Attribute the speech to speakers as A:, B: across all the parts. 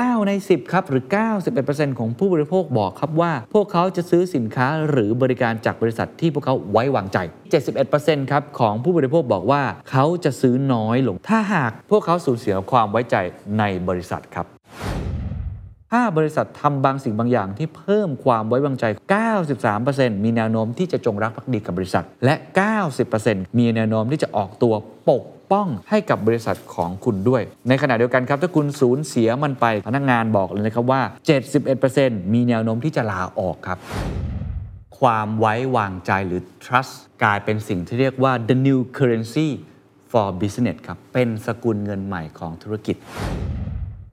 A: 9 ใน 10 ครับ หรือ 91%ของผู้บริโภคบอกครับว่า พวกเขาจะซื้อสินค้าหรือบริการจากบริษัทที่พวกเขาไว้วางใจ 71%ครับของผู้บริโภคบอกว่าเขาจะซื้อน้อยลง ถ้าหากพวกเขาสูญเสียความไว้ใจในบริษัทครับถ้าบริษัททำบางสิ่งบางอย่างที่เพิ่มความไว้วางใจ 93%มีแนวโน้มที่จะจงรักภักดีกับบริษัท และ 90%มีแนวโน้มที่จะออกตัวปก ป้องให้กับบริษัทของคุณด้วย ในขณะเดียวกันครับถ้าคุณสูญเสียมันไปพนักงานบอกเลยนะครับว่า 71%มีแนวโน้มที่จะลาออกครับ ความไว้วางใจหรือ trust กลายเป็นสิ่งที่เรียกว่า the new currency for business ครับ เป็นสกุลเงินใหม่ของธุรกิจ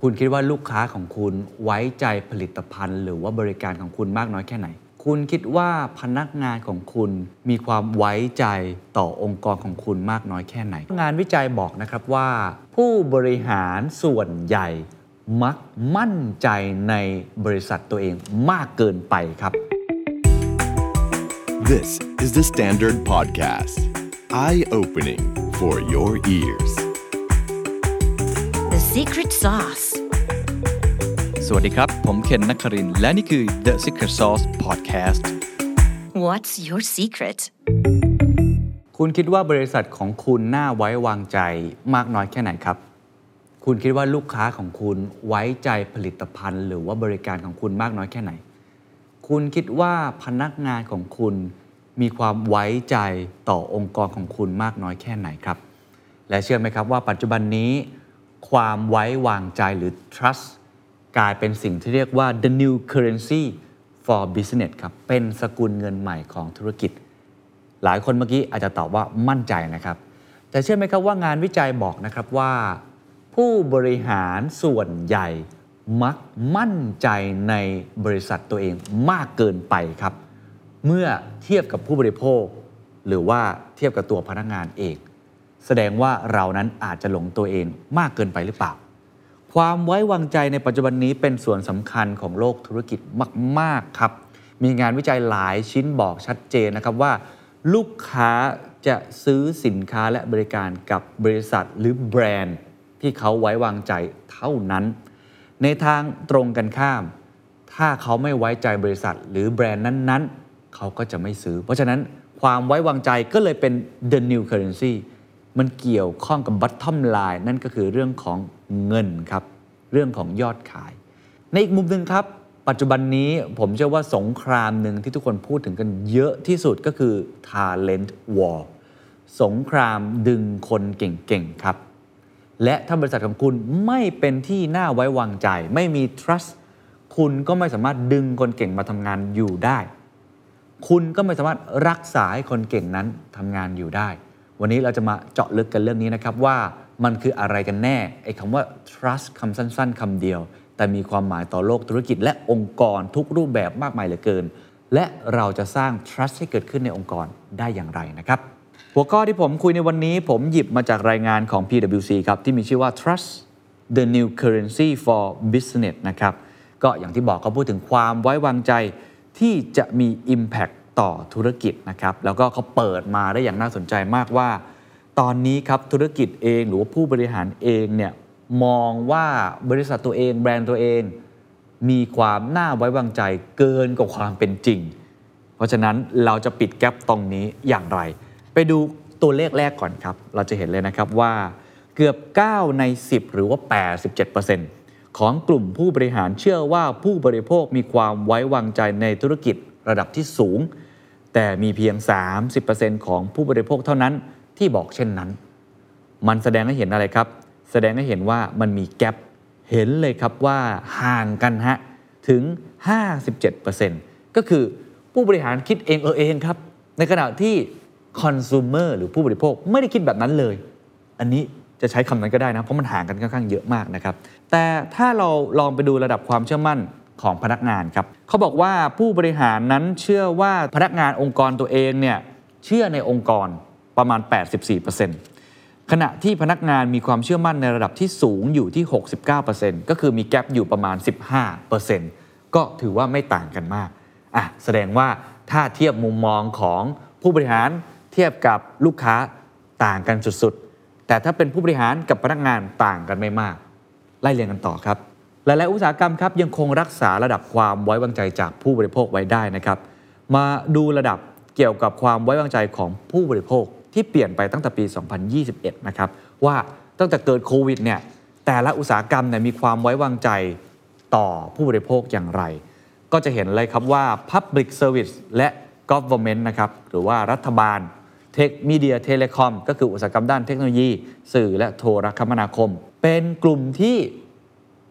A: คุณคิดว่าลูกค้าของคุณไว้ใจผลิตภัณฑ์ หรือว่าบริการของคุณมากน้อยแค่ไหน คุณคิดว่าพนักงานของคุณมีความไว้ใจต่อองค์กรของคุณมากน้อยแค่ไหน งานวิจัยบอกนะครับว่า ผู้บริหารส่วนใหญ่มักมั่นใจในบริษัทตัวเองมากเกินไปครับ
B: This is the Standard Podcast. Eye opening for your ears.
C: The secret sauce.
D: สวัสดีครับ ผมเคนนักครินทร์และนี่คือ The Secret Sauce Podcast
C: What's your secret?
A: คุณคิดว่าบริษัทของคุณน่าไว้วางใจมากน้อยแค่ไหนครับ คุณคิดว่าลูกค้าของคุณไว้ใจผลิตภัณฑ์ หรือว่าบริการของคุณมากน้อยแค่ไหน คุณคิดว่าพนักงานของคุณมีความไว้ใจต่อองค์กรของคุณมากน้อยแค่ไหนครับ และเชื่อไหมครับว่าปัจจุบันนี้ ความไว้วางใจหรือ trust กลายเป็นสิ่งที่เรียกว่า the new currency for business ครับ เป็นสกุลเงินใหม่ของธุรกิจ หลายคนเมื่อกี้อาจจะตอบว่ามั่นใจนะครับ แต่เชื่อไหมครับว่างานวิจัยบอกนะครับว่า ผู้บริหารส่วนใหญ่มักมั่นใจในบริษัทตัวเองมากเกินไปครับ เมื่อเทียบกับผู้บริโภค หรือว่าเทียบกับตัวพนักงานเอง แสดงว่าเรานั้นอาจจะหลงตัวเองมากเกินไปหรือเปล่า ความไว้วางใจในปัจจุบันนี้เป็นส่วนสำคัญของโลกธุรกิจมาก ๆ ครับ มีงานวิจัยหลายชิ้นบอกชัดเจนนะครับว่า ลูกค้าจะซื้อสินค้าและบริการกับบริษัทหรือแบรนด์ ที่เขาไว้วางใจเท่านั้น ในทางตรงกันข้าม ถ้าเขาไม่ไว้ใจบริษัทหรือแบรนด์นั้น ๆ เขาก็จะไม่ซื้อ เพราะฉะนั้นความไว้วางใจก็เลยเป็น the new currency มันเกี่ยวข้องกับ bottom line นั่นก็คือเรื่องของเงินครับ เรื่องของยอดขาย ในอีกมุมหนึ่งครับ ปัจจุบันนี้ผมเชื่อว่าสงครามหนึ่งที่ทุกคนพูดถึงกันเยอะที่สุดก็คือ talent war สงครามดึงคนเก่งๆครับ และถ้าบริษัทของคุณไม่เป็นที่น่าไว้วางใจ ไม่มี trust คุณก็ไม่สามารถดึงคนเก่งมาทำงานอยู่ได้ คุณก็ไม่สามารถรักษาให้คนเก่งนั้นทำงานอยู่ได้ วันนี้เราจะมาเจาะลึกกันเรื่องนี้นะครับว่ามันคืออะไรกันแน่ไอ้คำว่า trust คำสั้น ๆคำเดียว แต่มีความหมายต่อโลกธุรกิจ และองค์กรทุกรูปแบบมากมายเหลือเกิน และเราจะสร้าง trust ให้เกิดขึ้นในองค์กรได้อย่างไรนะครับหัวข้อที่ผมคุยในวันนี้ผมหยิบมาจากรายงานของ PwC ครับที่มีชื่อว่า trust the new currency for business นะครับก็อย่างที่บอกเขาพูดถึงความไว้วางใจที่จะมี Impact ต่อธุรกิจนะครับแล้วก็เขาเปิดมาได้อย่างน่าสนใจมากว่า ตอนนี้ครับธุรกิจเองหรือว่าผู้บริหารเองเนี่ยมองว่าบริษัทตัวเองแบรนด์ตัวเอง มีความน่าไว้วางใจเกินกว่าความเป็นจริง เพราะฉะนั้นเราจะปิดแกลบตรงนี้อย่างไร ไปดูตัวเลขแรกก่อนครับ เราจะเห็นเลยนะครับว่าเกือบ 9 ใน 10 หรือว่า 87%ของกลุ่มผู้บริหารเชื่อว่าผู้บริโภคมีความไว้วางใจในธุรกิจระดับที่สูง แต่มีเพียง 30%ของผู้บริโภคเท่านั้นที่บอกเช่นนั้น มันแสดงให้เห็นอะไรครับ แสดงให้เห็นว่ามันมีแกลบเห็นเลยครับว่าห่างกันฮะถึง 57%ก็คือผู้บริหารคิดเองเออเองครับ ในขณะที่คอน sumer หรือผู้บริโภคไม่ได้คิดแบบนั้นเลย อันนี้จะใช้คำนั้นก็ได้นะ เพราะมันห่างกันค่อนข้างเยอะมากนะครับ แต่ถ้าเราลองไปดูระดับความเชื่อมั่น ของพนักงานครับเขาบอกว่าผู้บริหารนั้นเชื่อว่าพนักงานองค์กรตัวเองเนี่ยเชื่อในองค์กรประมาณ 84%ขณะที่พนักงานมีความเชื่อมั่นในระดับที่สูงอยู่ที่ 69%ก็คือมีแกลบอยู่ประมาณ 15%ก็ถือว่าไม่ต่างกันมากอะแสดงว่าถ้าเทียบมุมมองของผู้บริหารเทียบกับลูกค้าต่างกันสุดๆ แต่ถ้าเป็นผู้บริหารกับพนักงานต่างกันไม่มาก ไล่เรียงกันต่อครับ หลาย ๆ อุตสาหกรรมครับยังคงรักษาระดับความไว้วางใจจากผู้บริโภคไว้ได้นะครับ มาดูระดับเกี่ยวกับความไว้วางใจของผู้บริโภคที่เปลี่ยนไปตั้งแต่ปี 2021 นะครับว่าตั้งแต่เกิดโควิดเนี่ยแต่ละอุตสาหกรรมเนี่ยมีความไว้วางใจต่อผู้บริโภคอย่างไร ก็จะเห็นเลยครับว่า Public Service และ Government นะครับหรือว่ารัฐบาล tech media telecom ก็คืออุตสาหกรรมด้านเทคโนโลยี สื่อและโทรคมนาคม เป็นกลุ่มที่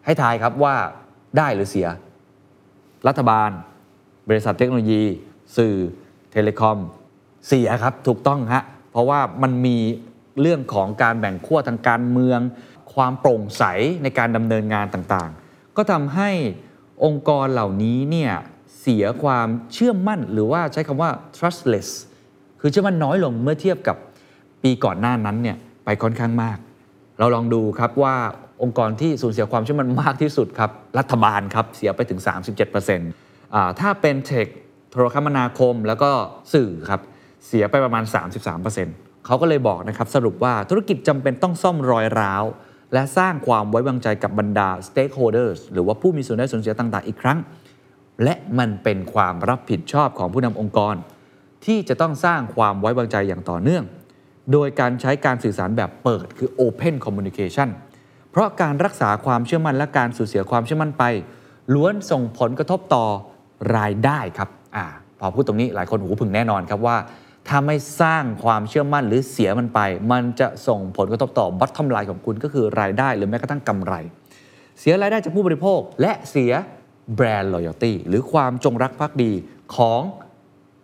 A: ให้ทายครับว่าได้หรือเสีย รัฐบาล บริษัทเทคโนโลยี สื่อ telecom เสียครับถูกต้องฮะเพราะว่ามันมีเรื่องของการแบ่งขั้วทางการเมือง ความโปร่งใสในการดำเนินงานต่างๆ ก็ทำให้องค์กรเหล่านี้เนี่ยเสียความเชื่อมั่นหรือว่าใช้คำว่า trustless คือเชื่อมั่นน้อยลงเมื่อเทียบกับปีก่อนหน้านั้นเนี่ยไปค่อนข้างมาก เราลองดูครับว่า องค์กรที่สูญเสียความเชื่อมั่นมากที่สุดครับ รัฐบาลครับ เสียไปถึง 37%อ่าถ้าเป็นเทคโทรคมนาคมแล้วก็สื่อครับ เสียไปประมาณ 33%เขาก็เลยบอกนะครับ สรุปว่าธุรกิจจำเป็นต้องซ่อมรอยร้าว และสร้างความไว้วางใจกับบรรดา stakeholders หรือว่าผู้มีส่วนได้ส่วนเสียต่าง ๆ อีกครั้ง และมันเป็นความรับผิดชอบของผู้นำองค์กร ที่จะต้องสร้างความไว้วางใจอย่างต่อเนื่อง โดยการใช้การสื่อสารแบบเปิดคือ Open Communication เพราะการรักษาความเชื่อมั่นและการสูญเสียความเชื่อมั่นไป ล้วนส่งผลกระทบต่อรายได้ครับอ่าพอพูดตรงนี้หลายคนหูผึ่งแน่นอนครับว่า ถ้าไม่สร้างความเชื่อมั่นหรือเสียมันไป มันจะส่งผลกระทบต่อ bottom line ของคุณก็คือรายได้หรือแม้กระทั่งกำไร เสียรายได้จากผู้บริโภค และเสียแบรนด์ loyalty หรือความจงรักภักดีของ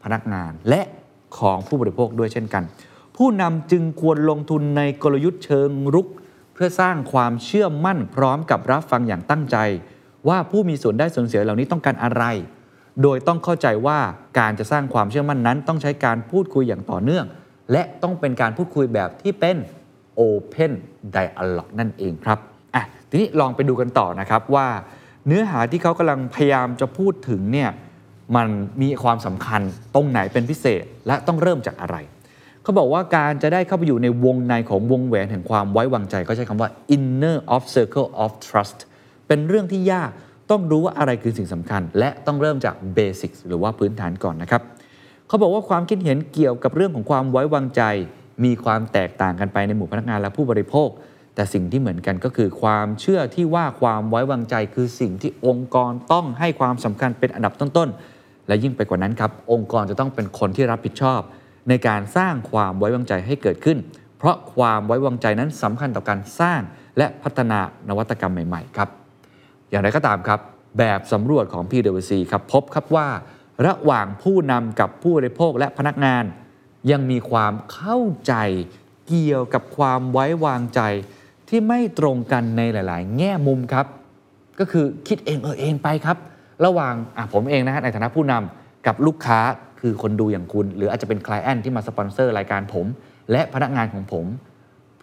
A: พนักงานและของผู้บริโภคด้วยเช่นกัน ผู้นำจึงควรลงทุนในกลยุทธ์เชิงรุก เพื่อสร้างความเชื่อมั่นพร้อมกับรับฟังอย่างตั้งใจ ว่าผู้มีส่วนได้ส่วนเสียเหล่านี้ต้องการอะไร โดยต้องเข้าใจว่าการจะสร้างความเชื่อมั่นนั้น ต้องใช้การพูดคุยอย่างต่อเนื่อง และต้องเป็นการพูดคุยแบบที่เป็น Open Dialog นั่นเองครับอะทีนี้ลองไปดูกันต่อนะครับว่า เนื้อหาที่เขากำลังพยายามจะพูดถึงเนี่ยมันมีความสำคัญตรงไหนเป็นพิเศษและต้องเริ่มจากอะไร เขาบอกว่าการจะได้เข้าไปอยู่ในวงในของวงแหวนแห่งความไว้วางใจเขาใช้คำว่า inner of circle of trust เป็นเรื่องที่ยากต้องรู้ว่าอะไรคือสิ่งสำคัญ และต้องเริ่มจาก basics หรือว่าพื้นฐานก่อนนะครับเขาบอกว่าความคิดเห็นเกี่ยวกับเรื่องของความไว้วางใจ มีความแตกต่างกันไปในหมู่พนักงานและผู้บริโภค แต่สิ่งที่เหมือนกันก็คือความเชื่อที่ว่าความไว้วางใจ คือสิ่งที่องค์กรต้องให้ความสำคัญเป็นอันดับต้นๆและยิ่งไปกว่านั้นครับองค์กรจะต้องเป็นคนที่รับผิดชอบ ในการสร้างความไว้วางใจให้เกิดขึ้น เพราะความไว้วางใจนั้นสำคัญต่อการสร้างและพัฒนานวัตกรรมใหม่ๆครับ อย่างไรก็ตามครับ แบบสำรวจของ PwC ครับพบครับว่า ระหว่างผู้นำกับผู้บริโภคและพนักงาน ยังมีความเข้าใจเกี่ยวกับความไว้วางใจที่ไม่ตรงกันในหลาย ๆ แง่มุมครับ ก็คือคิดเองเออเองไปครับ ระหว่างอะผมเองนะฮะในฐานะผู้นำ กับลูกค้าคือคนดูอย่างคุณ หรืออาจจะเป็นคลายแอนที่มาสปอนเซอร์รายการผม และพนักงานของผม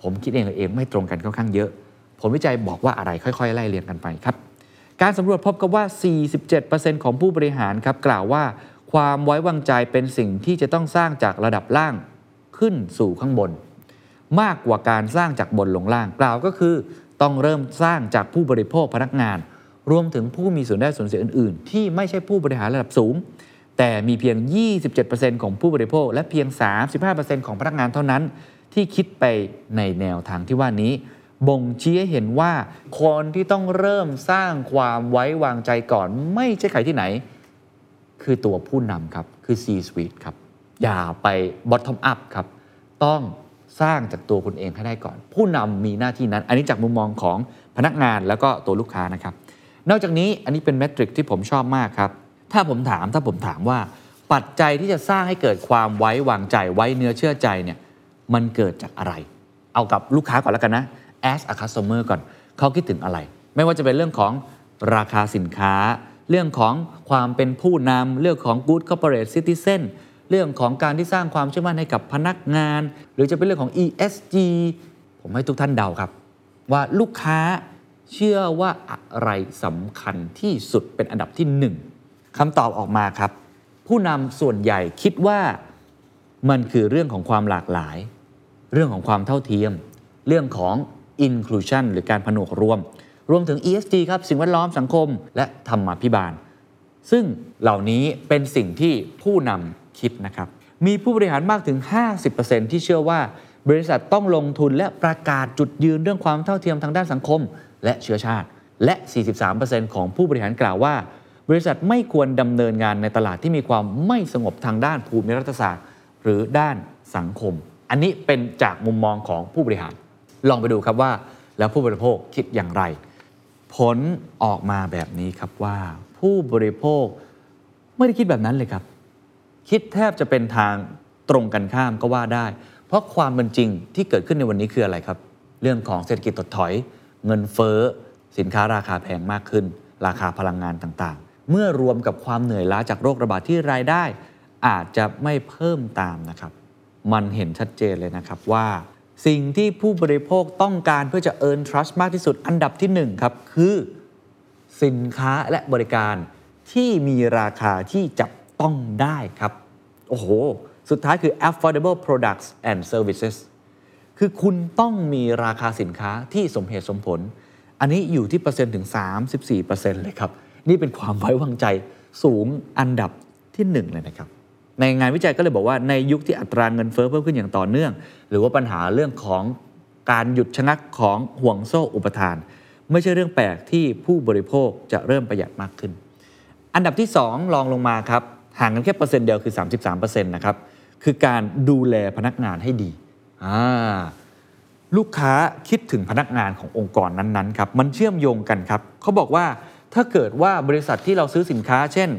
A: ผมคิดเองเออเองไม่ตรงกันค่อนข้างเยอะ ผลวิจัยบอกว่าอะไรค่อยๆ ไล่เรียงกันไปครับ การสำรวจพบกับว่า 47%ของผู้บริหารครับกล่าวว่า ความไว้วางใจเป็นสิ่งที่จะต้องสร้างจากระดับล่างขึ้นสู่ข้างบน มากกว่าการสร้างจากบนลงล่างกล่าวก็คือ ต้องเริ่มสร้างจากผู้บริโภคพนักงาน รวมถึงผู้มีส่วนได้ส่วนเสียอื่น ๆ ที่ไม่ใช่ผู้บริหารระดับสูง แต่มีเพียง 27%ของผู้บริโภค และเพียง 35%ของพนักงานเท่านั้น ที่คิดไปในแนวทางที่ว่านี้ บ่งชี้ให้เห็นว่าคนที่ต้องเริ่มสร้างความไว้วางใจก่อน ไม่ใช่ใครที่ไหน คือตัวผู้นำครับ คือ C-suite ครับ อย่าไป bottom up ครับ ต้องสร้างจากตัวคุณเองให้ได้ก่อน ผู้นำมีหน้าที่นั้น อันนี้จากมุมมองของพนักงานแล้วก็ตัวลูกค้านะครับ นอกจากนี้อันนี้เป็นเมทริกที่ผมชอบมากครับ ถ้าผมถามถ้าผมถามว่า ปัจจัยที่จะสร้างให้เกิดความไว้วางใจไว้เนื้อเชื่อใจเนี่ยมันเกิดจากอะไร เอากับลูกค้าก่อนแล้วกันนะ as a customer ก่อนเขาคิดถึงอะไร ไม่ว่าจะเป็นเรื่องของราคาสินค้า เรื่องของความเป็นผู้นำเรื่องของ good corporate citizen เรื่องของการที่สร้างความเชื่อมั่นให้กับพนักงาน หรือจะเป็นเรื่องของ ESG ผมให้ทุกท่านเดาครับ ว่าลูกค้าเชื่อว่าอะไรสำคัญที่สุดเป็นอันดับที่หนึ่ง คำตอบออกมาครับ ผู้นำส่วนใหญ่คิดว่ามันคือเรื่องของความหลากหลาย เรื่องของความเท่าเทียม เรื่องของ inclusion หรือการผนวกรวม รวมถึง ESG ครับสิ่งแวดล้อมสังคมและธรรมาภิบาล ซึ่งเหล่านี้เป็นสิ่งที่ผู้นำคิดนะครับ มีผู้บริหารมากถึง 50%ที่เชื่อว่าบริษัทต้องลงทุนและประกาศจุดยืนเรื่องความเท่าเทียมทางด้านสังคม และเชื้อชาติ และ 43%ของผู้บริหารกล่าวว่า บริษัทไม่ควรดำเนินงานในตลาดที่มีความไม่สงบทางด้านภูมิรัฐศาสตร์ หรือด้านสังคม อันนี้เป็นจากมุมมองของผู้บริหาร ลองไปดูครับว่า แล้วผู้บริโภคคิดอย่างไร ผลออกมาแบบนี้ครับว่า ผู้บริโภคไม่ได้คิดแบบนั้นเลยครับ คิดแทบจะเป็นทางตรงกันข้ามก็ว่าได้ เพราะความเป็นจริงที่เกิดขึ้นในวันนี้คืออะไรครับ เรื่องของเศรษฐกิจถดถอย เงินเฟ้อสินค้าราคาแพงมากขึ้น ราคาพลังงานต่างๆ เมื่อรวมกับความเหนื่อยล้าจากโรคระบาดที่รายได้ อาจจะไม่เพิ่มตามนะครับ มันเห็นชัดเจนเลยนะครับว่า สิ่งที่ผู้บริโภคต้องการเพื่อจะ earn trust มากที่สุดอันดับที่หนึ่งครับคือสินค้าและบริการที่มีราคาที่จับต้องได้ครับ โอ้โห สุดท้ายคือ affordable products and services คือคุณต้องมีราคาสินค้าที่สมเหตุสมผล อันนี้อยู่ที่เปอร์เซ็นต์ถึง 34%เลยครับ นี่เป็นความไว้วางใจสูงอันดับที่ 1 เลยนะครับ ในงานวิจัยก็เลยบอกว่าในยุคที่อัตราเงินเฟ้อเพิ่มขึ้นอย่างต่อเนื่อง หรือว่าปัญหาเรื่องของการหยุดชะงักของห่วงโซ่อุปทาน ไม่ใช่เรื่องแปลกที่ผู้บริโภคจะเริ่มประหยัดมากขึ้น อันดับที่2ลองลงมาครับห่างกันแค่เปอร์เซ็นต์เดียวคือ 33%นะครับคือการดูแลพนักงานให้ดีอ่าลูกค้าคิดถึงพนักงานขององค์กรนั้นๆครับมันเชื่อมโยงกันครับเขาบอกว่า ถ้าเกิดว่าบริษัทที่เราซื้อสินค้า เช่น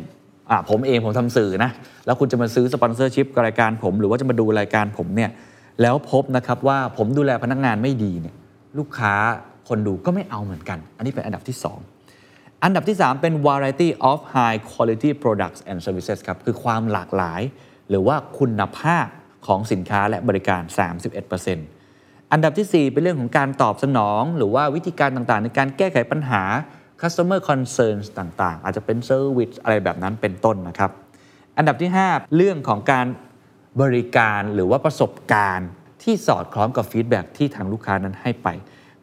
A: ผมเองผมทำสื่อนะ แล้วคุณจะมาซื้อ sponsorship รายการผม หรือว่าจะมาดูรายการผมเนี่ยแล้วพบนะครับว่าผมดูแลพนักงานไม่ดีเนี่ยลูกค้าคนดูก็ไม่เอาเหมือนกัน อันนี้เป็นอันดับที่ 2 อันดับที่ 3 เป็น variety of high quality products and services ครับ คือความหลากหลาย หรือว่าคุณภาพของสินค้าและบริการ 31%อันดับทีสี่4 เป็นเรื่องของการตอบสนอง หรือว่าวิธีการต่างๆ ในการแก้ไขปัญหา customer concerns ต่างๆ อาจจะเป็น service อะไรแบบนั้นเป็นต้นนะครับ อันดับที่ 5 เรื่องของการบริการหรือว่าประสบการณ์ที่สอดคล้องกับฟีดแบ็กที่ทางลูกค้านั้นให้ไป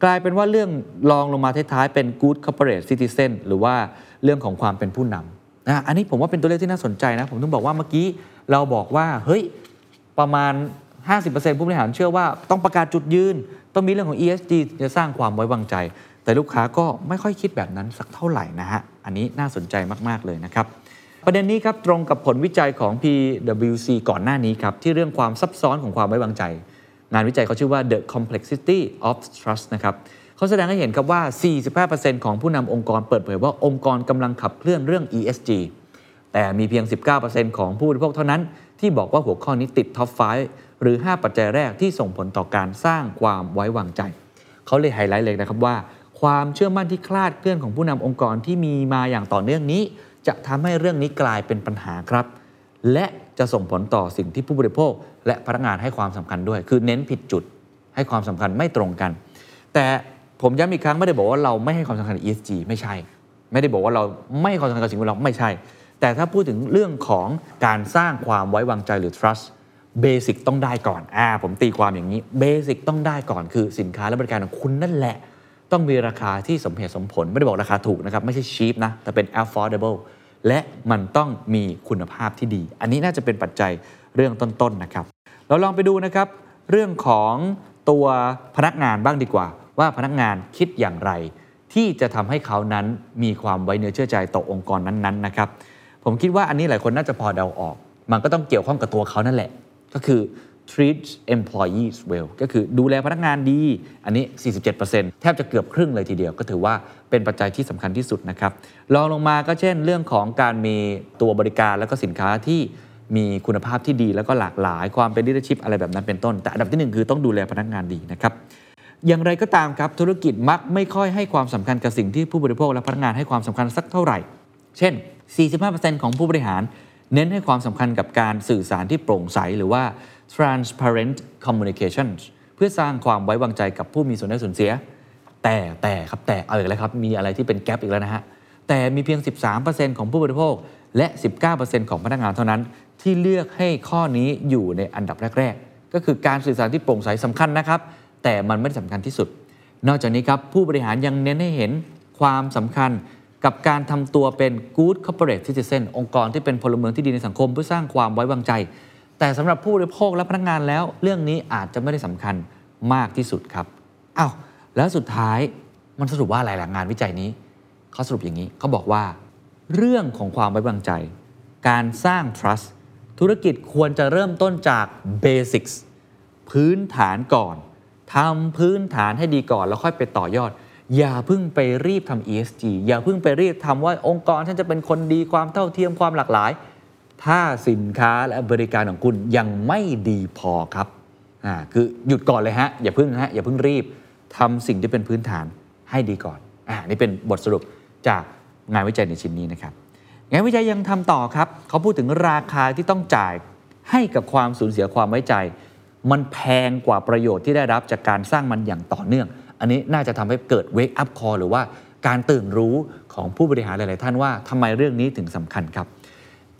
A: กลายเป็นว่าเรื่องรองลงมาท้ายๆเป็น good corporate citizen หรือว่าเรื่องของความเป็นผู้นำนะอันนี้ผมว่าเป็นตัวเลขที่น่าสนใจนะ ผมต้องบอกว่าเมื่อกี้เราบอกว่าเฮ้ยประมาณ 50%ผู้บริหารเชื่อว่าต้องประกาศจุดยืน ต้องมีเรื่องของ ESG จะสร้างความไว้วางใจ แต่ลูกค้าก็ไม่ค่อยคิดแบบนั้นสักเท่าไหร่นะฮะ อันนี้น่าสนใจมากๆเลยนะครับ ประเด็นนี้ครับตรงกับผลวิจัยของ PwC ก่อนหน้านี้ครับ ที่เรื่องความซับซ้อนของความไว้วางใจ งานวิจัยเขาชื่อว่า The Complexity of Trust นะครับเขาแสดงให้เห็นครับว่า 45%ของผู้นำองค์กรเปิดเผยว่าองค์กรกำลังขับเคลื่อนเรื่อง ESG แต่มีเพียง 19%ของผู้บริโภคเท่านั้น ที่บอกว่าหัวข้อนี้ติดท็อป5หรือ 5 ปัจจัยแรกที่ส่งผลต่อการสร้างความไว้วางใจ เขาเลยไฮไลท์เลยนะครับว่า ความเชื่อมั่นที่คลาดเคลื่อนของผู้นำองค์กรที่มีมาอย่างต่อเนื่องนี้ จะทำให้เรื่องนี้กลายเป็นปัญหาครับ และจะส่งผลต่อสิ่งที่ผู้บริโภค และพนักงานให้ความสำคัญด้วย คือเน้นผิดจุดให้ความสำคัญไม่ตรงกัน แต่ผมย้ำอีกครั้งไม่ได้บอกว่าเราไม่ให้ความสำคัญกับ ESG ไม่ใช่ ไม่ได้บอกว่าเราไม่ให้ความสำคัญกับสิ่งแวดล้อมไม่ใช่ แต่ถ้าพูดถึงเรื่องของการสร้างความไว้วางใจหรือ trust เบสิกต้องได้ก่อนอ่าผมตีความอย่างนี้เบสิกต้องได้ก่อนคือสินค้าและบริการของคุณนั่นแหละ ต้องมีราคาที่สมเหตุสมผล ไม่ได้บอกราคาถูกนะครับ ไม่ใช่ cheap นะ แต่เป็น affordable และมันต้องมีคุณภาพที่ดี อันนี้น่าจะเป็นปัจจัยเรื่องต้นๆนะครับ เราลองไปดูนะครับ เรื่องของตัวพนักงานบ้างดีกว่า ว่าพนักงานคิดอย่างไร ที่จะทำให้เขานั้นมีความไว้เนื้อเชื่อใจต่อองค์กรนั้นๆนะครับผมคิดว่าอันนี้หลายคนน่าจะพอเดาออก มันก็ต้องเกี่ยวข้องกับตัวเขานั่นแหละ ก็คือ treat employees well ก็คือดูแลพนักงานดี อันนี้ 47%แทบจะเกือบครึ่งเลยทีเดียว ก็ถือว่าเป็นปัจจัยที่สำคัญที่สุดนะครับรองลงมาก็เช่นเรื่องของการมีตัวบริการแล้วก็สินค้าที่มีคุณภาพที่ดีแล้วก็หลากหลายความเป็น leadership อะไรแบบนั้นเป็นต้น แต่อันดับที่หนึ่งคือต้องดูแลพนักงานดีนะครับอย่างไรก็ตามครับธุรกิจมักไม่ค่อยให้ความสำคัญกับสิ่งที่ผู้บริโภคและพนักงานให้ความสำคัญสักเท่าไหร่ เช่น 45%ของผู้บริหาร เน้นให้ความสำคัญกับการสื่อสารที่โปร่งใสหรือว่า transparent communications เพื่อสร้างความไว้วางใจกับผู้มีส่วนได้ส่วนเสีย แต่แต่ครับแต่เอาอีกแล้วครับ มีอะไรที่เป็นแกลบอีกแล้วนะฮะ แต่มีเพียง 13%ของผู้บริโภค และ 19%ของพนักงานเท่านั้น ที่เลือกให้ข้อนี้อยู่ในอันดับแรก ๆ ก็คือการสื่อสารที่โปร่งใสสำคัญนะครับ แต่มันไม่ได้สำคัญที่สุด นอกจากนี้ครับผู้บริหารยังเน้นให้เห็นความสำคัญกับการทำตัวเป็น good corporate citizen องค์กรที่เป็นพลเมืองที่ดีในสังคม เพื่อสร้างความไว้วางใจ แต่สำหรับผู้บริโภคและพนักงานแล้ว เรื่องนี้อาจจะไม่ได้สำคัญมากที่สุดครับอ้าวแล้วสุดท้ายมันสรุปว่าอะไรหลังงานวิจัยนี้เขาสรุปอย่างนี้เขาบอกว่า เรื่องของความไว้วางใจ การสร้าง trust ธุรกิจควรจะเริ่มต้นจาก basics พื้นฐานก่อนทำพื้นฐานให้ดีก่อน แล้วค่อยไปต่อยอด อย่าเพิ่งไปรีบทำ ESG อย่าเพิ่งไปรีบทำว่าองค์กรฉันจะเป็นคนดีความเท่าเทียมความหลากหลาย ถ้าสินค้าและบริการของคุณยังไม่ดีพอครับอ่าคือหยุดก่อนเลยฮะ อย่าเพิ่งฮะ อย่าเพิ่งรีบทำสิ่งที่เป็นพื้นฐานให้ดีก่อนอ่านี่เป็นบทสรุปจากงานวิจัยในชิ้นนี้นะครับ งานวิจัยยังทำต่อครับ เขาพูดถึงราคาที่ต้องจ่ายให้กับความสูญเสียความไว้ใจ มันแพงกว่าประโยชน์ที่ได้รับจากการสร้างมันอย่างต่อเนื่อง อันนี้น่าจะทำให้เกิด wake up call หรือว่าการตื่นรู้ของผู้บริหารหลาย ๆ ท่านว่าทำไมเรื่องนี้ถึงสำคัญครับ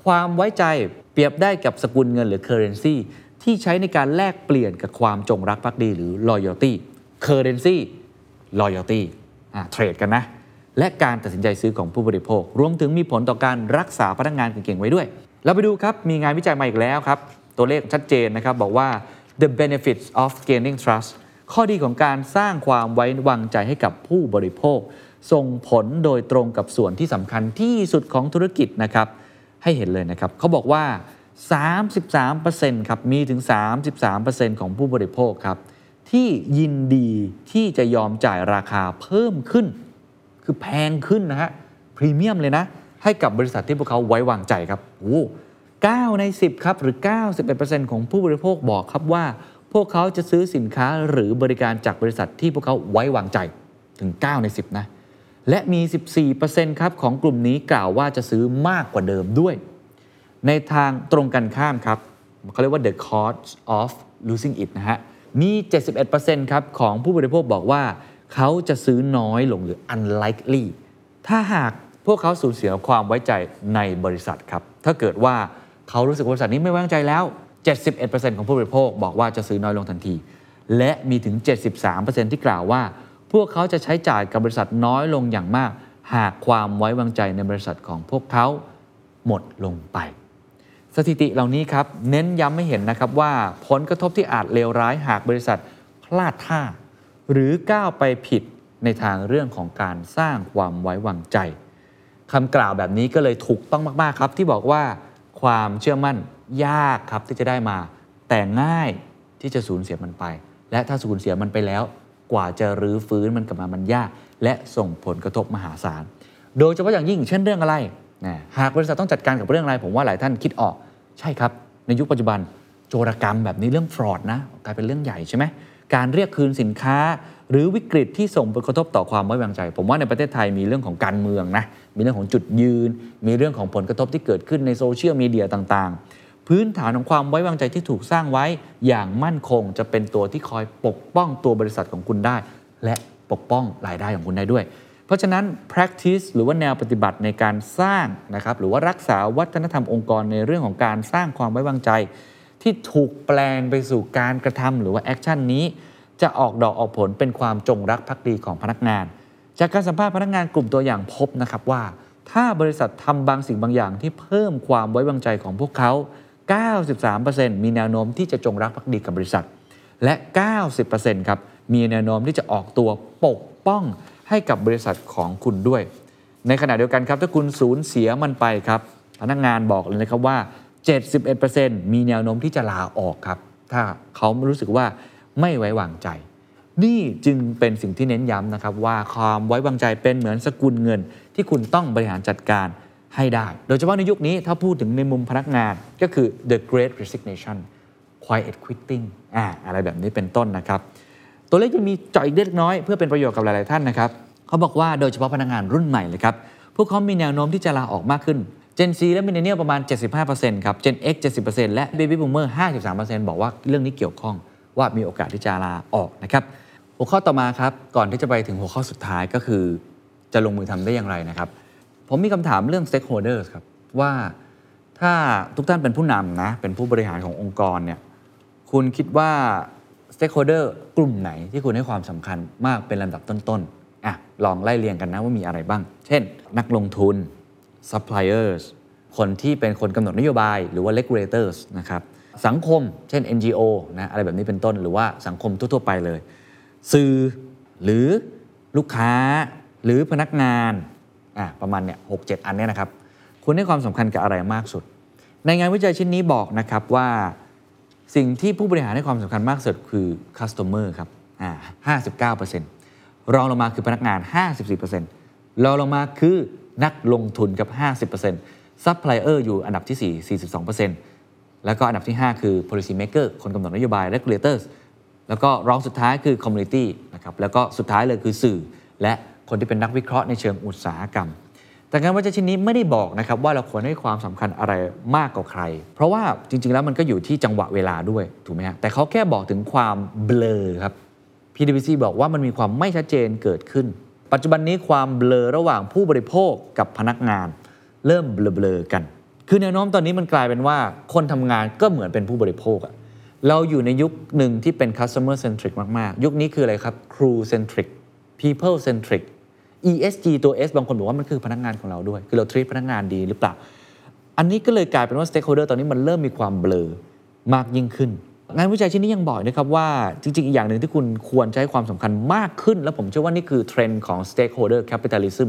A: ความไว้ใจเปรียบได้กับสกุลเงินหรือ currency ที่ใช้ในการแลกเปลี่ยนกับความจงรักภักดีหรือ loyalty currency loyalty เทรดกันนะ และการตัดสินใจซื้อของผู้บริโภค รวมถึงมีผลต่อการรักษาพนักงานเก่งๆไว้ด้วย เราไปดูครับ มีงานวิจัยมาอีกแล้วครับ ตัวเลขชัดเจนนะครับ บอกว่า the benefits of gaining trust ข้อดีของการสร้างความไว้วางใจให้กับผู้บริโภค ส่งผลโดยตรงกับส่วนที่สำคัญที่สุดของธุรกิจนะครับ ให้เห็นเลยนะครับเขาบอกว่า 33%ครับมีถึง 33%ของผู้บริโภคครับที่ยินดีที่จะยอมจ่ายราคาเพิ่มขึ้น คือแพงขึ้นนะฮะพรีเมียมเลยนะ ให้กับบริษัทที่พวกเขาไว้วางใจครับโอ้9ใน 10 ครับ หรือ 91%ของผู้บริโภคบอกครับว่า พวกเขาจะซื้อสินค้าหรือบริการจากบริษัทที่พวกเขาไว้วางใจถึง 9 ใน 10 นะ และมี 14%ครับของกลุ่มนี้กล่าวว่าจะซื้อมากกว่าเดิมด้วย ในทางตรงกันข้ามครับเขาเรียกว่า the cost of losing it นะฮะ มี 71%ครับของผู้บริโภคบอกว่าเขาจะซื้อน้อยลงหรือ unlikely ถ้าหากพวกเขาสูญเสียความไว้ใจในบริษัทครับ ถ้าเกิดว่าเขารู้สึกบริษัทนี้ไม่ไว้วางใจแล้ว 71%ของผู้บริโภคบอกว่าจะซื้อน้อยลงทันที และมีถึง 73%ที่กล่าวว่า พวกเขาจะใช้จ่ายกับบริษัทน้อยลงอย่างมาก หากความไว้วางใจในบริษัทของพวกเขาหมดลงไป สถิติเหล่านี้ครับเน้นย้ำให้เห็นนะครับว่าผลกระทบที่อาจเลวร้ายหากบริษัทพลาดท่า หรือก้าวไปผิดในทางเรื่องของการสร้างความไว้วางใจคำกล่าวแบบนี้ก็เลยถูกต้องมาก ๆ ครับ ที่บอกว่าความเชื่อมั่นยากครับที่จะได้มา แต่ง่ายที่จะสูญเสียมันไป และถ้าสูญเสียมันไปแล้ว กว่าจะรื้อฟื้นมันกลับมามันยาก และส่งผลกระทบมหาศาล โดยเฉพาะอย่างยิ่งเช่นเรื่องอะไรนะหากบริษัทต้องจัดการกับเรื่องอะไร ผมว่าหลายท่านคิดออก ใช่ครับ ในยุคปัจจุบันโจรกรรมแบบนี้เรื่องฟรอดนะกลายเป็นเรื่องใหญ่ใช่ไหมการเรียกคืนสินค้า หรือวิกฤตที่ส่งผลกระทบต่อความไว้วางใจ ผมว่าในประเทศไทยมีเรื่องของการเมืองนะมีเรื่องของจุดยืน มีเรื่องของผลกระทบที่เกิดขึ้นในโซเชียลมีเดียต่างๆ พื้นฐานของความไว้วางใจที่ถูกสร้างไว้อย่างมั่นคง จะเป็นตัวที่คอยปกป้องตัวบริษัทของคุณได้ และปกป้องรายได้ของคุณได้ด้วย เพราะฉะนั้น practice หรือว่าแนวปฏิบัติในการสร้างนะครับหรือว่ารักษาวัฒนธรรมองค์กรในเรื่องของการสร้างความไว้วางใจ ที่ถูกแปลงไปสู่การกระทำหรือว่าแอคชั่นนี้ จะออกดอกออกผลเป็นความจงรักภักดีของพนักงาน จากการสัมภาษณ์พนักงานกลุ่มตัวอย่างพบนะครับว่า ถ้าบริษัททำบางสิ่งบางอย่างที่เพิ่มความไว้วางใจของพวกเขา 93%มีแนวโน้มที่จะจงรักภักดีกับบริษัท และ 90%ครับมีแนวโน้มที่จะออกตัวปกป้องให้กับบริษัทของคุณด้วย ในขณะเดียวกันครับถ้าคุณสูญเสียมันไปครับพนักงานบอกเลยนะครับว่า 71%มีแนวโน้มที่จะลาออกครับ ถ้าเขารู้สึกว่าไม่ไว้วางใจ นี่จึงเป็นสิ่งที่เน้นย้ำนะครับว่าความไว้วางใจเป็นเหมือนสกุลเงินที่คุณต้องบริหารจัดการ ให้ได้ โดยเฉพาะในยุคนี้ถ้าพูดถึงในมุมพนักงานก็คือ the great resignation quiet quitting อ่าอะไรแบบนี้เป็นต้นนะครับ ตัวเลขยังมีเจาะอีกเล็กน้อยเพื่อเป็นประโยชน์กับหลาย ๆ ท่านนะครับเขาบอกว่าโดยเฉพาะพนักงานรุ่นใหม่เลยครับ พวกเขามีแนวโน้มที่จะลาออกมากขึ้น Gen Z และ Millennial ประมาณ 75%ครับ Gen X 70%และ Baby Boomer 53%บอกว่าเรื่องนี้เกี่ยวข้องว่ามีโอกาสที่จะลาออกนะครับหัวข้อต่อมาครับก่อนที่จะไปถึงหัวข้อสุดท้ายก็คือ จะลงมือทำได้อย่างไรนะครับ ผมมีคำถามเรื่อง stakeholders ครับ ว่าถ้าทุกท่านเป็นผู้นำนะ เป็นผู้บริหารขององค์กรเนี่ยคุณคิดว่า stakeholder กลุ่มไหนที่คุณให้ความสำคัญมากเป็นลำดับต้นๆอะลองไล่เรียงกันนะว่ามีอะไรบ้าง เช่น นักลงทุน suppliers คนที่เป็นคนกำหนดนโยบายหรือว่า regulators นะครับสังคม เช่น NGO นะอะไรแบบนี้เป็นต้นหรือว่าสังคมทั่ว ๆ ไปเลย สื่อหรือลูกค้าหรือพนักงาน อะประมาณเนี่ยหกเจ็ดอันเนี่ยนะครับ คุณให้ความสำคัญกับอะไรมากสุด ในงานวิจัยชิ้นนี้บอกนะครับว่าสิ่งที่ผู้บริหารให้ความสำคัญมากสุดคือ customer ครับอ่า59%รองลงมาคือพนักงาน 54%รองลงมาคือนักลงทุนกับ 50% supplier อยู่อันดับที่ 4 42%แล้วก็อันดับที่ 5 คือ policy maker คนกำหนดนโยบาย regulators แล้วก็รองสุดท้ายคือ community นะครับแล้วก็สุดท้ายเลยคือสื่อและ คนที่เป็นนักวิเคราะห์ในเชิงอุตสาหกรรม แต่งานวิจัยชิ้นนี้ไม่ได้บอกนะครับว่าเราควรให้ความสำคัญอะไรมากกว่าใคร เพราะว่าจริง ๆ แล้วมันก็อยู่ที่จังหวะเวลาด้วยถูกไหมฮะแต่เขาแค่บอกถึงความเบลอครับ PwC บอกว่ามันมีความไม่ชัดเจนเกิดขึ้น ปัจจุบันนี้ความเบลอระหว่างผู้บริโภคกับพนักงาน เริ่มเบลอๆกัน คือแนวโน้มตอนนี้มันกลายเป็นว่าคนทำงานก็เหมือนเป็นผู้บริโภคอะเราอยู่ในยุคหนึ่งที่เป็น customer centric มาก ๆ ยุคนี้คืออะไรครับ crew centric people centric ESG ตัว S บางคนบอกว่ามันคือพนักงานของเราด้วย คือเรา treat พนักงานดีหรือเปล่า อันนี้ก็เลยกลายเป็นว่า stakeholder ตอนนี้มันเริ่มมีความเบลอมากยิ่งขึ้น งานวิจัยชิ้นนี้ยังบอกนะครับว่าจริงๆ อีกอย่างหนึ่งที่คุณควรใช้ความสำคัญมากขึ้น และผมเชื่อว่านี่คือเทรนด์ของ stakeholder capitalism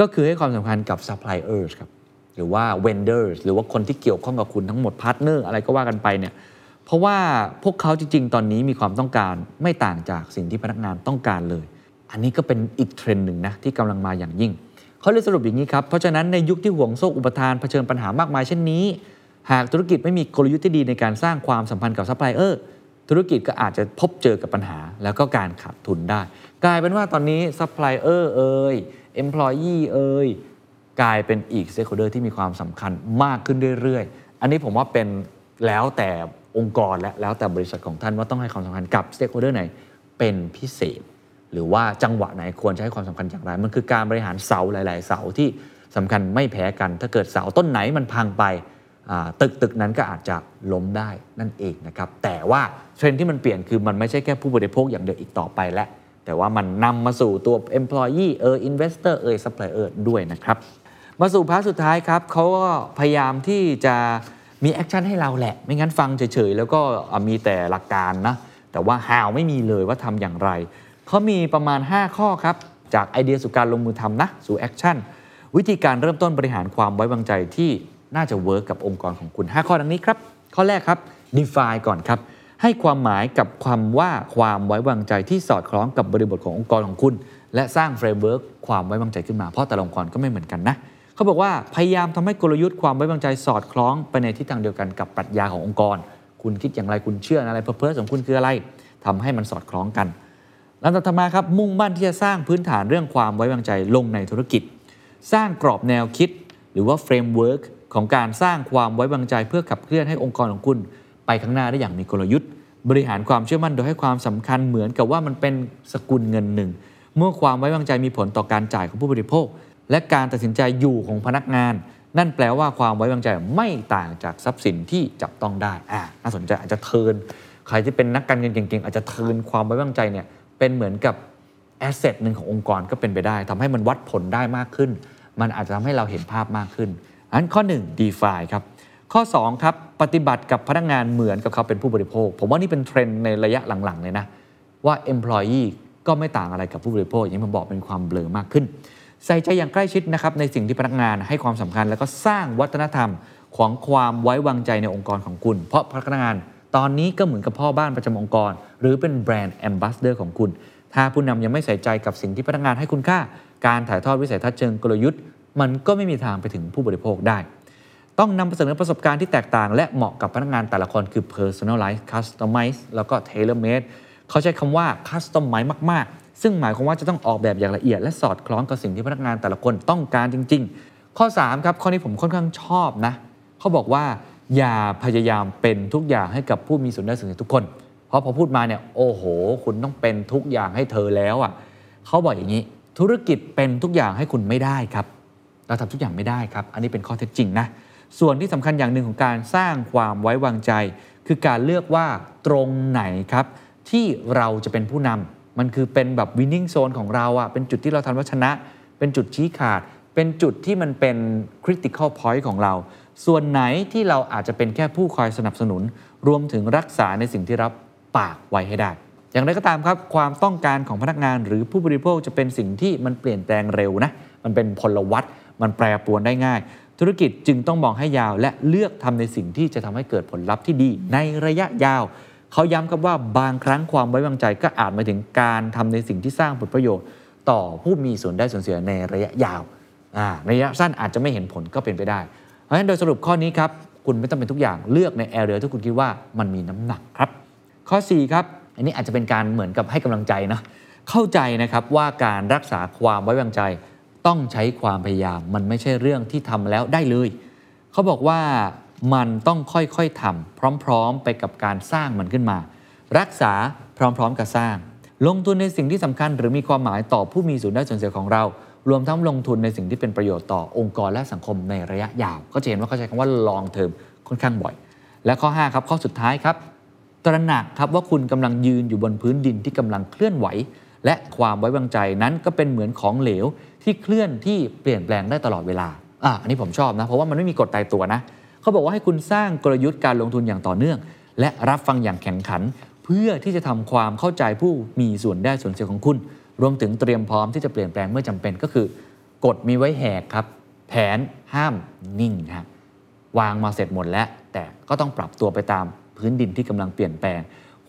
A: ก็คือให้ความสำคัญกับ suppliers ครับหรือว่า vendors หรือว่าคนที่เกี่ยวข้องกับคุณทั้งหมด partner อะไรก็ว่ากันไปเนี่ยเพราะว่าพวกเขาจริงๆ ตอนนี้มีความต้องการไม่ต่างจากสิ่งที่พนักงานต้องการเลย อันนี้ก็เป็นอีกเทรนด์หนึ่งนะที่กำลังมาอย่างยิ่ง เขาเลยสรุปอย่างนี้ครับ เพราะฉะนั้นในยุคที่ห่วงโซ่อุปทานเผชิญปัญหามากมายเช่นนี้ หากธุรกิจไม่มีกลยุทธ์ที่ดีในการสร้างความสัมพันธ์กับซัพพลายเออร์ธุรกิจก็อาจจะพบเจอกับปัญหา แล้วก็การขาดทุนได้ กลายเป็นว่าตอนนี้ซัพพลายเออร์เอ่ยเอ็มพลอยีเอ่ยกลายเป็นอีกเต k โ h เดอร์ที่มีความสำคัญมากขึ้นเรื่อยๆ อันนี้ผมว่าเป็นแล้วแต่องค์กรและแล้วแต่บริษัทของท่านว่าต้องให้ความสำคัญกับสเต k โ h เดอร์ไหนเป็นพิเศษ หรือว่าจังหวะไหนควรให้ความสำคัญอย่างไร มันคือการบริหารเสาหลาย ๆ เสาที่สำคัญไม่แพ้กัน ถ้าเกิดเสาต้นไหนมันพังไปตึกตึกนั้นก็อาจจะล้มได้นั่นเองนะครับแต่ว่าเทรนด์ที่มันเปลี่ยนคือมันไม่ใช่แค่ผู้บริโภคอย่างเดียวอีกต่อไปแล้วแต่ว่ามันนำมาสู่ตัว employee เออ investor เออ supplier ด้วยนะครับ มาสู่ part สุดท้ายครับเขาก็พยายามที่จะมี action ให้เราแหละ ไม่งั้นฟังเฉย ๆ แล้วก็มีแต่หลักการนะแต่ว่า how ไม่มีเลยว่าทำอย่างไร เขามีประมาณ 5 ข้อครับ จากไอเดียสู่การลงมือทำนะ สู่ action วิธีการเริ่มต้นบริหารความไว้วางใจที่น่าจะ work กับองค์กรของคุณ 5 ข้อดังนี้ครับ ข้อแรกครับ define ก่อนครับ ให้ความหมายกับความว่าความไว้วางใจที่สอดคล้องกับบริบทขององค์กรของคุณ และสร้าง framework ความไว้วางใจขึ้นมา เพราะแต่ละองค์กรก็ไม่เหมือนกันนะเขาบอกว่าพยายามทำให้กลยุทธ์ความไว้วางใจสอดคล้องไปในทิศทางเดียวกันกับปรัชญาขององค์กร คุณคิดอย่างไรคุณเชื่ออะไร purpose ของคุณคืออะไรทำให้มันสอดคล้องกัน ลำดับถัดมาครับมุ่งมั่นที่จะสร้างพื้นฐานเรื่องความไว้วางใจลงในธุรกิจ สร้างกรอบแนวคิด หรือว่า framework ของการสร้างความไว้วางใจเพื่อขับเคลื่อนให้องค์กรของคุณ ไปข้างหน้าได้อย่างมีกลยุทธ์ บริหารความเชื่อมั่นโดยให้ความสำคัญเหมือนกับว่ามันเป็นสกุลเงินหนึ่ง เมื่อความไว้วางใจมีผลต่อการจ่ายของผู้บริโภค และการตัดสินใจอยู่ของพนักงาน นั่นแปลว่าความไว้วางใจไม่ต่างจากทรัพย์สินที่จับต้องได้อ่าน่าสนใจอาจจะ turn ใครที่เป็นนักการเงินเก่งๆ อาจจะ turn ความไว้วางใจเนี่ย เป็นเหมือนกับแอสเซทหนึ่งขององค์กรก็เป็นไปได้ทำให้มันวัดผลได้มากขึ้น มันอาจจะทำให้เราเห็นภาพมากขึ้นอันข้อ 1 DeFi ครับ ข้อ 2 ครับ ปฏิบัติกับพนักงานเหมือนกับเขาเป็นผู้บริโภค ผมว่านี่เป็นเทรนด์ในระยะหลัง ๆ เลยนะ ว่า Employee ก็ไม่ต่างอะไรกับผู้บริโภค อย่างที่ผมบอกเป็นความเบลอมากขึ้น ใส่ใจอย่างใกล้ชิดนะครับในสิ่งที่พนักงานให้ความสำคัญ แล้วก็สร้างวัฒนธรรมของความไว้วางใจในองค์กรของคุณ เพราะพนักงาน ตอนนี้ก็เหมือนกับพ่อบ้านประจำองค์กร หรือเป็น brand ambassador ของคุณ ถ้าผู้นำยังไม่ใส่ใจกับสิ่งที่พนักงานให้คุณค่า การถ่ายทอดวิสัยทัศน์เชิงกลยุทธ์ มันก็ไม่มีทางไปถึงผู้บริโภคได้ ต้องนำเสนอประสบการณ์ที่แตกต่าง และเหมาะกับพนักงานแต่ละคนคือ personalize customize แล้วก็ tailor made เขาใช้คำว่า customize มาก ๆ ซึ่งหมายความว่าจะต้องออกแบบอย่างละเอียด และสอดคล้องกับสิ่งที่พนักงานแต่ละคนต้องการจริง ๆ ข้อ3ครับข้อนี้ผมค่อนข้างชอบนะเขาบอกว่า อย่าพยายามเป็นทุกอย่างให้กับผู้มีส่วนได้ส่วนเสียทุกคน เพราะพอพูดมาเนี่ยโอ้โห คุณต้องเป็นทุกอย่างให้เธอแล้วอะเขาบอกอย่างนี้ ธุรกิจเป็นทุกอย่างให้คุณไม่ได้ครับ เราทำทุกอย่างไม่ได้ครับ อันนี้เป็นข้อเท็จจริงนะส่วนที่สำคัญอย่างหนึ่งของการสร้างความไว้วางใจ คือการเลือกว่าตรงไหนครับ ที่เราจะเป็นผู้นำมันคือเป็นแบบ winning zone ของเราอะเป็นจุดที่เราทำว่าชนะ เป็นจุดชี้ขาด เป็นจุดที่มันเป็น critical point ของเรา ส่วนไหนที่เราอาจจะเป็นแค่ผู้คอยสนับสนุน รวมถึงรักษาในสิ่งที่รับปากไว้ให้ได้ อย่างไรก็ตามครับ ความต้องการของพนักงานหรือผู้บริโภคจะเป็นสิ่งที่มันเปลี่ยนแปลงเร็วนะ มันเป็นพลวัตมันแปรปรวนได้ง่าย ธุรกิจจึงต้องมองให้ยาว และเลือกทำในสิ่งที่จะทำให้เกิดผลลัพธ์ที่ดี ในระยะยาวเขาย้ำครับว่าบางครั้งความไว้วางใจก็อาจมาถึงการทำในสิ่งที่สร้างผลประโยชน์ ต่อผู้มีส่วนได้ส่วนเสียในระยะยาวอ่าในระยะสั้นอาจจะไม่เห็นผลก็เป็นไปได้ เพราะฉะนั้นโดยสรุปข้อนี้ครับคุณไม่ต้องเป็นทุกอย่างเลือกในแอเรียที่คุณคิดว่ามันมีน้ำหนักครับข้อ 4 ครับ อันนี้อาจจะเป็นการเหมือนกับให้กำลังใจนะเข้าใจนะครับว่าการรักษาความไว้วางใจ ต้องใช้ความพยายาม มันไม่ใช่เรื่องที่ทำแล้วได้เลย เขาบอกว่ามันต้องค่อยๆทำพร้อมๆ ไปกับการสร้างมันขึ้นมา รักษาพร้อมๆ กับสร้าง ลงทุนในสิ่งที่สำคัญ หรือมีความหมายต่อผู้มีส่วนได้ส่วนเสียของเรา รวมทั้งลงทุนในสิ่งที่เป็นประโยชน์ต่อองค์กรและสังคมในระยะยาว ก็จะเห็นว่าเขาใช้คำว่า long term ค่อนข้างบ่อย และข้อ 5 ครับ ข้อสุดท้ายครับ ตระหนักครับว่าคุณกำลังยืนอยู่บนพื้นดินที่กำลังเคลื่อนไหว และความไว้วางใจนั้นก็เป็นเหมือนของเหลวที่เคลื่อนที่เปลี่ยนแปลงได้ตลอดเวลาอะอันนี้ผมชอบนะเพราะว่ามันไม่มีกฎตายตัวนะเขาบอกว่าให้คุณสร้างกลยุทธ์การลงทุนอย่างต่อเนื่อง และรับฟังอย่างแข็งขัน เพื่อที่จะทำความเข้าใจผู้มีส่วนได้ส่วนเสียของคุณ รวมถึงเตรียมพร้อมที่จะเปลี่ยนแปลงเมื่อจำเป็นก็คือกฎมีไว้แหกครับ แผนห้ามนิ่งครับวางมาเสร็จหมดแล้ว แต่ก็ต้องปรับตัวไปตามพื้นดินที่กำลังเปลี่ยนแปลง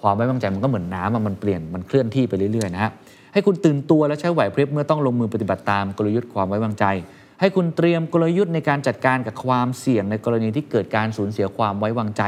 A: ความไว้วางใจมันก็เหมือนน้ำมันเปลี่ยนมันเคลื่อนที่ไปเรื่อยๆนะฮะให้คุณตื่นตัวและใช้ไหวพริบเมื่อต้องลงมือปฏิบัติตามกลยุทธ์ความไว้วางใจ ให้คุณเตรียมกลยุทธ์ในการจัดการกับความเสี่ยงในกรณีที่เกิดการสูญเสียความไว้วางใจ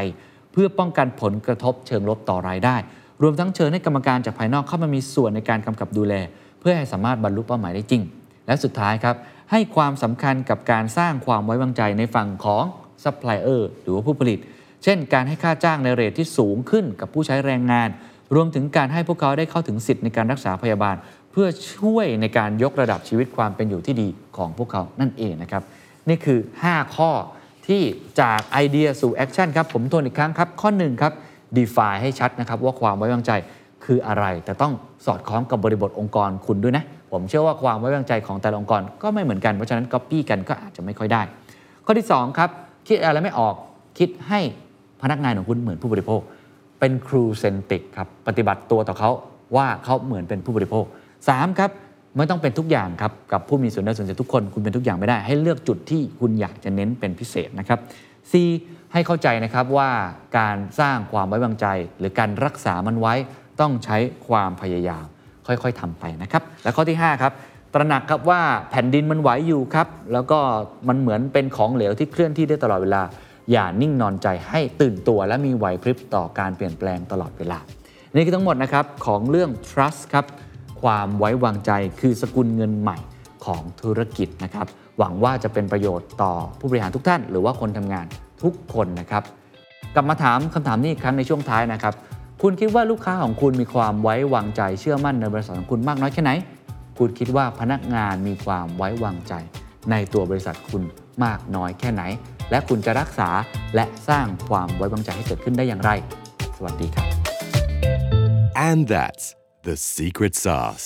A: เพื่อป้องกันผลกระทบเชิงลบต่อรายได้ รวมทั้งเชิญให้กรรมการจากภายนอกเข้ามามีส่วนในการกำกับดูแล เพื่อให้สามารถบรรลุเป้าหมายได้จริง และสุดท้ายครับให้ความสำคัญกับการสร้างความไว้วางใจในฝั่งของซัพพลายเออร์หรือว่าผู้ผลิต เช่น การให้ค่าจ้างใน rate ที่สูงขึ้นกับผู้ใช้แรงงาน รวมถึงการให้พวกเขาได้เข้าถึงสิทธิ์ในการรักษาพยาบาล เพื่อช่วยในการยกระดับชีวิตความเป็นอยู่ที่ดีของพวกเขานั่นเองนะครับ นี่คือ 5 ข้อที่จากไอเดียสู่ action ครับ ผมทวนอีกครั้งครับ ข้อ1ครับ define ให้ชัดนะครับว่าความไว้วางใจคืออะไร แต่ต้องสอดคล้องกับบริบทองค์กรคุณด้วยนะ ผมเชื่อว่าความไว้วางใจของแต่ละองค์กรก็ไม่เหมือนกันเพราะฉะนั้น copy กันก็อาจจะไม่ค่อยได้ ข้อที่2ครับคิดอะไรไม่ออกคิดให้พนักงานของคุณเหมือนผู้บริโภค เป็นครูเซนติกครับปฏิบัติตัวต่อเขาว่าเขาเหมือนเป็นผู้บริโภค 3 ครับไม่ต้องเป็นทุกอย่างครับกับผู้มีส่วนได้ส่วนเสียทุกคนคุณเป็นทุกอย่างไม่ได้ ให้เลือกจุดที่คุณอยากจะเน้นเป็นพิเศษนะครับ C ให้เข้าใจนะครับว่าการสร้างความไว้วางใจ หรือการรักษามันไว้ต้องใช้ความพยายาม ค่อยๆทำไปนะครับ และข้อที่ 5 ครับตระหนักครับว่าแผ่นดินมันไหวอยู่ครับ แล้วก็มันเหมือนเป็นของเหลวที่เคลื่อนที่ได้ตลอดเวลา อย่านิ่งนอนใจให้ตื่นตัวและมีไหวพริบต่อการเปลี่ยนแปลงตลอดเวลา นี่คือทั้งหมดนะครับของเรื่อง trust ครับ ความไว้วางใจคือสกุลเงินใหม่ ของธุรกิจนะครับ หวังว่าจะเป็นประโยชน์ต่อผู้บริหารทุกท่าน หรือว่าคนทำงานทุกคนนะครับ กลับมาถามคำถามนี้อีกครั้งในช่วงท้ายนะครับ คุณคิดว่าลูกค้าของคุณมีความไว้วางใจเชื่อมั่นในบริษัทของคุณมากน้อยแค่ไหน คุณคิดว่าพนักงานมีความไว้วางใจ ในตัวบริษัทคุณมากน้อยแค่ไหน และคุณจะรักษาและสร้างความไว้วางใจให้เกิดขึ้นได้อย่างไร สวัสดีครับ
B: And that's the secret sauce.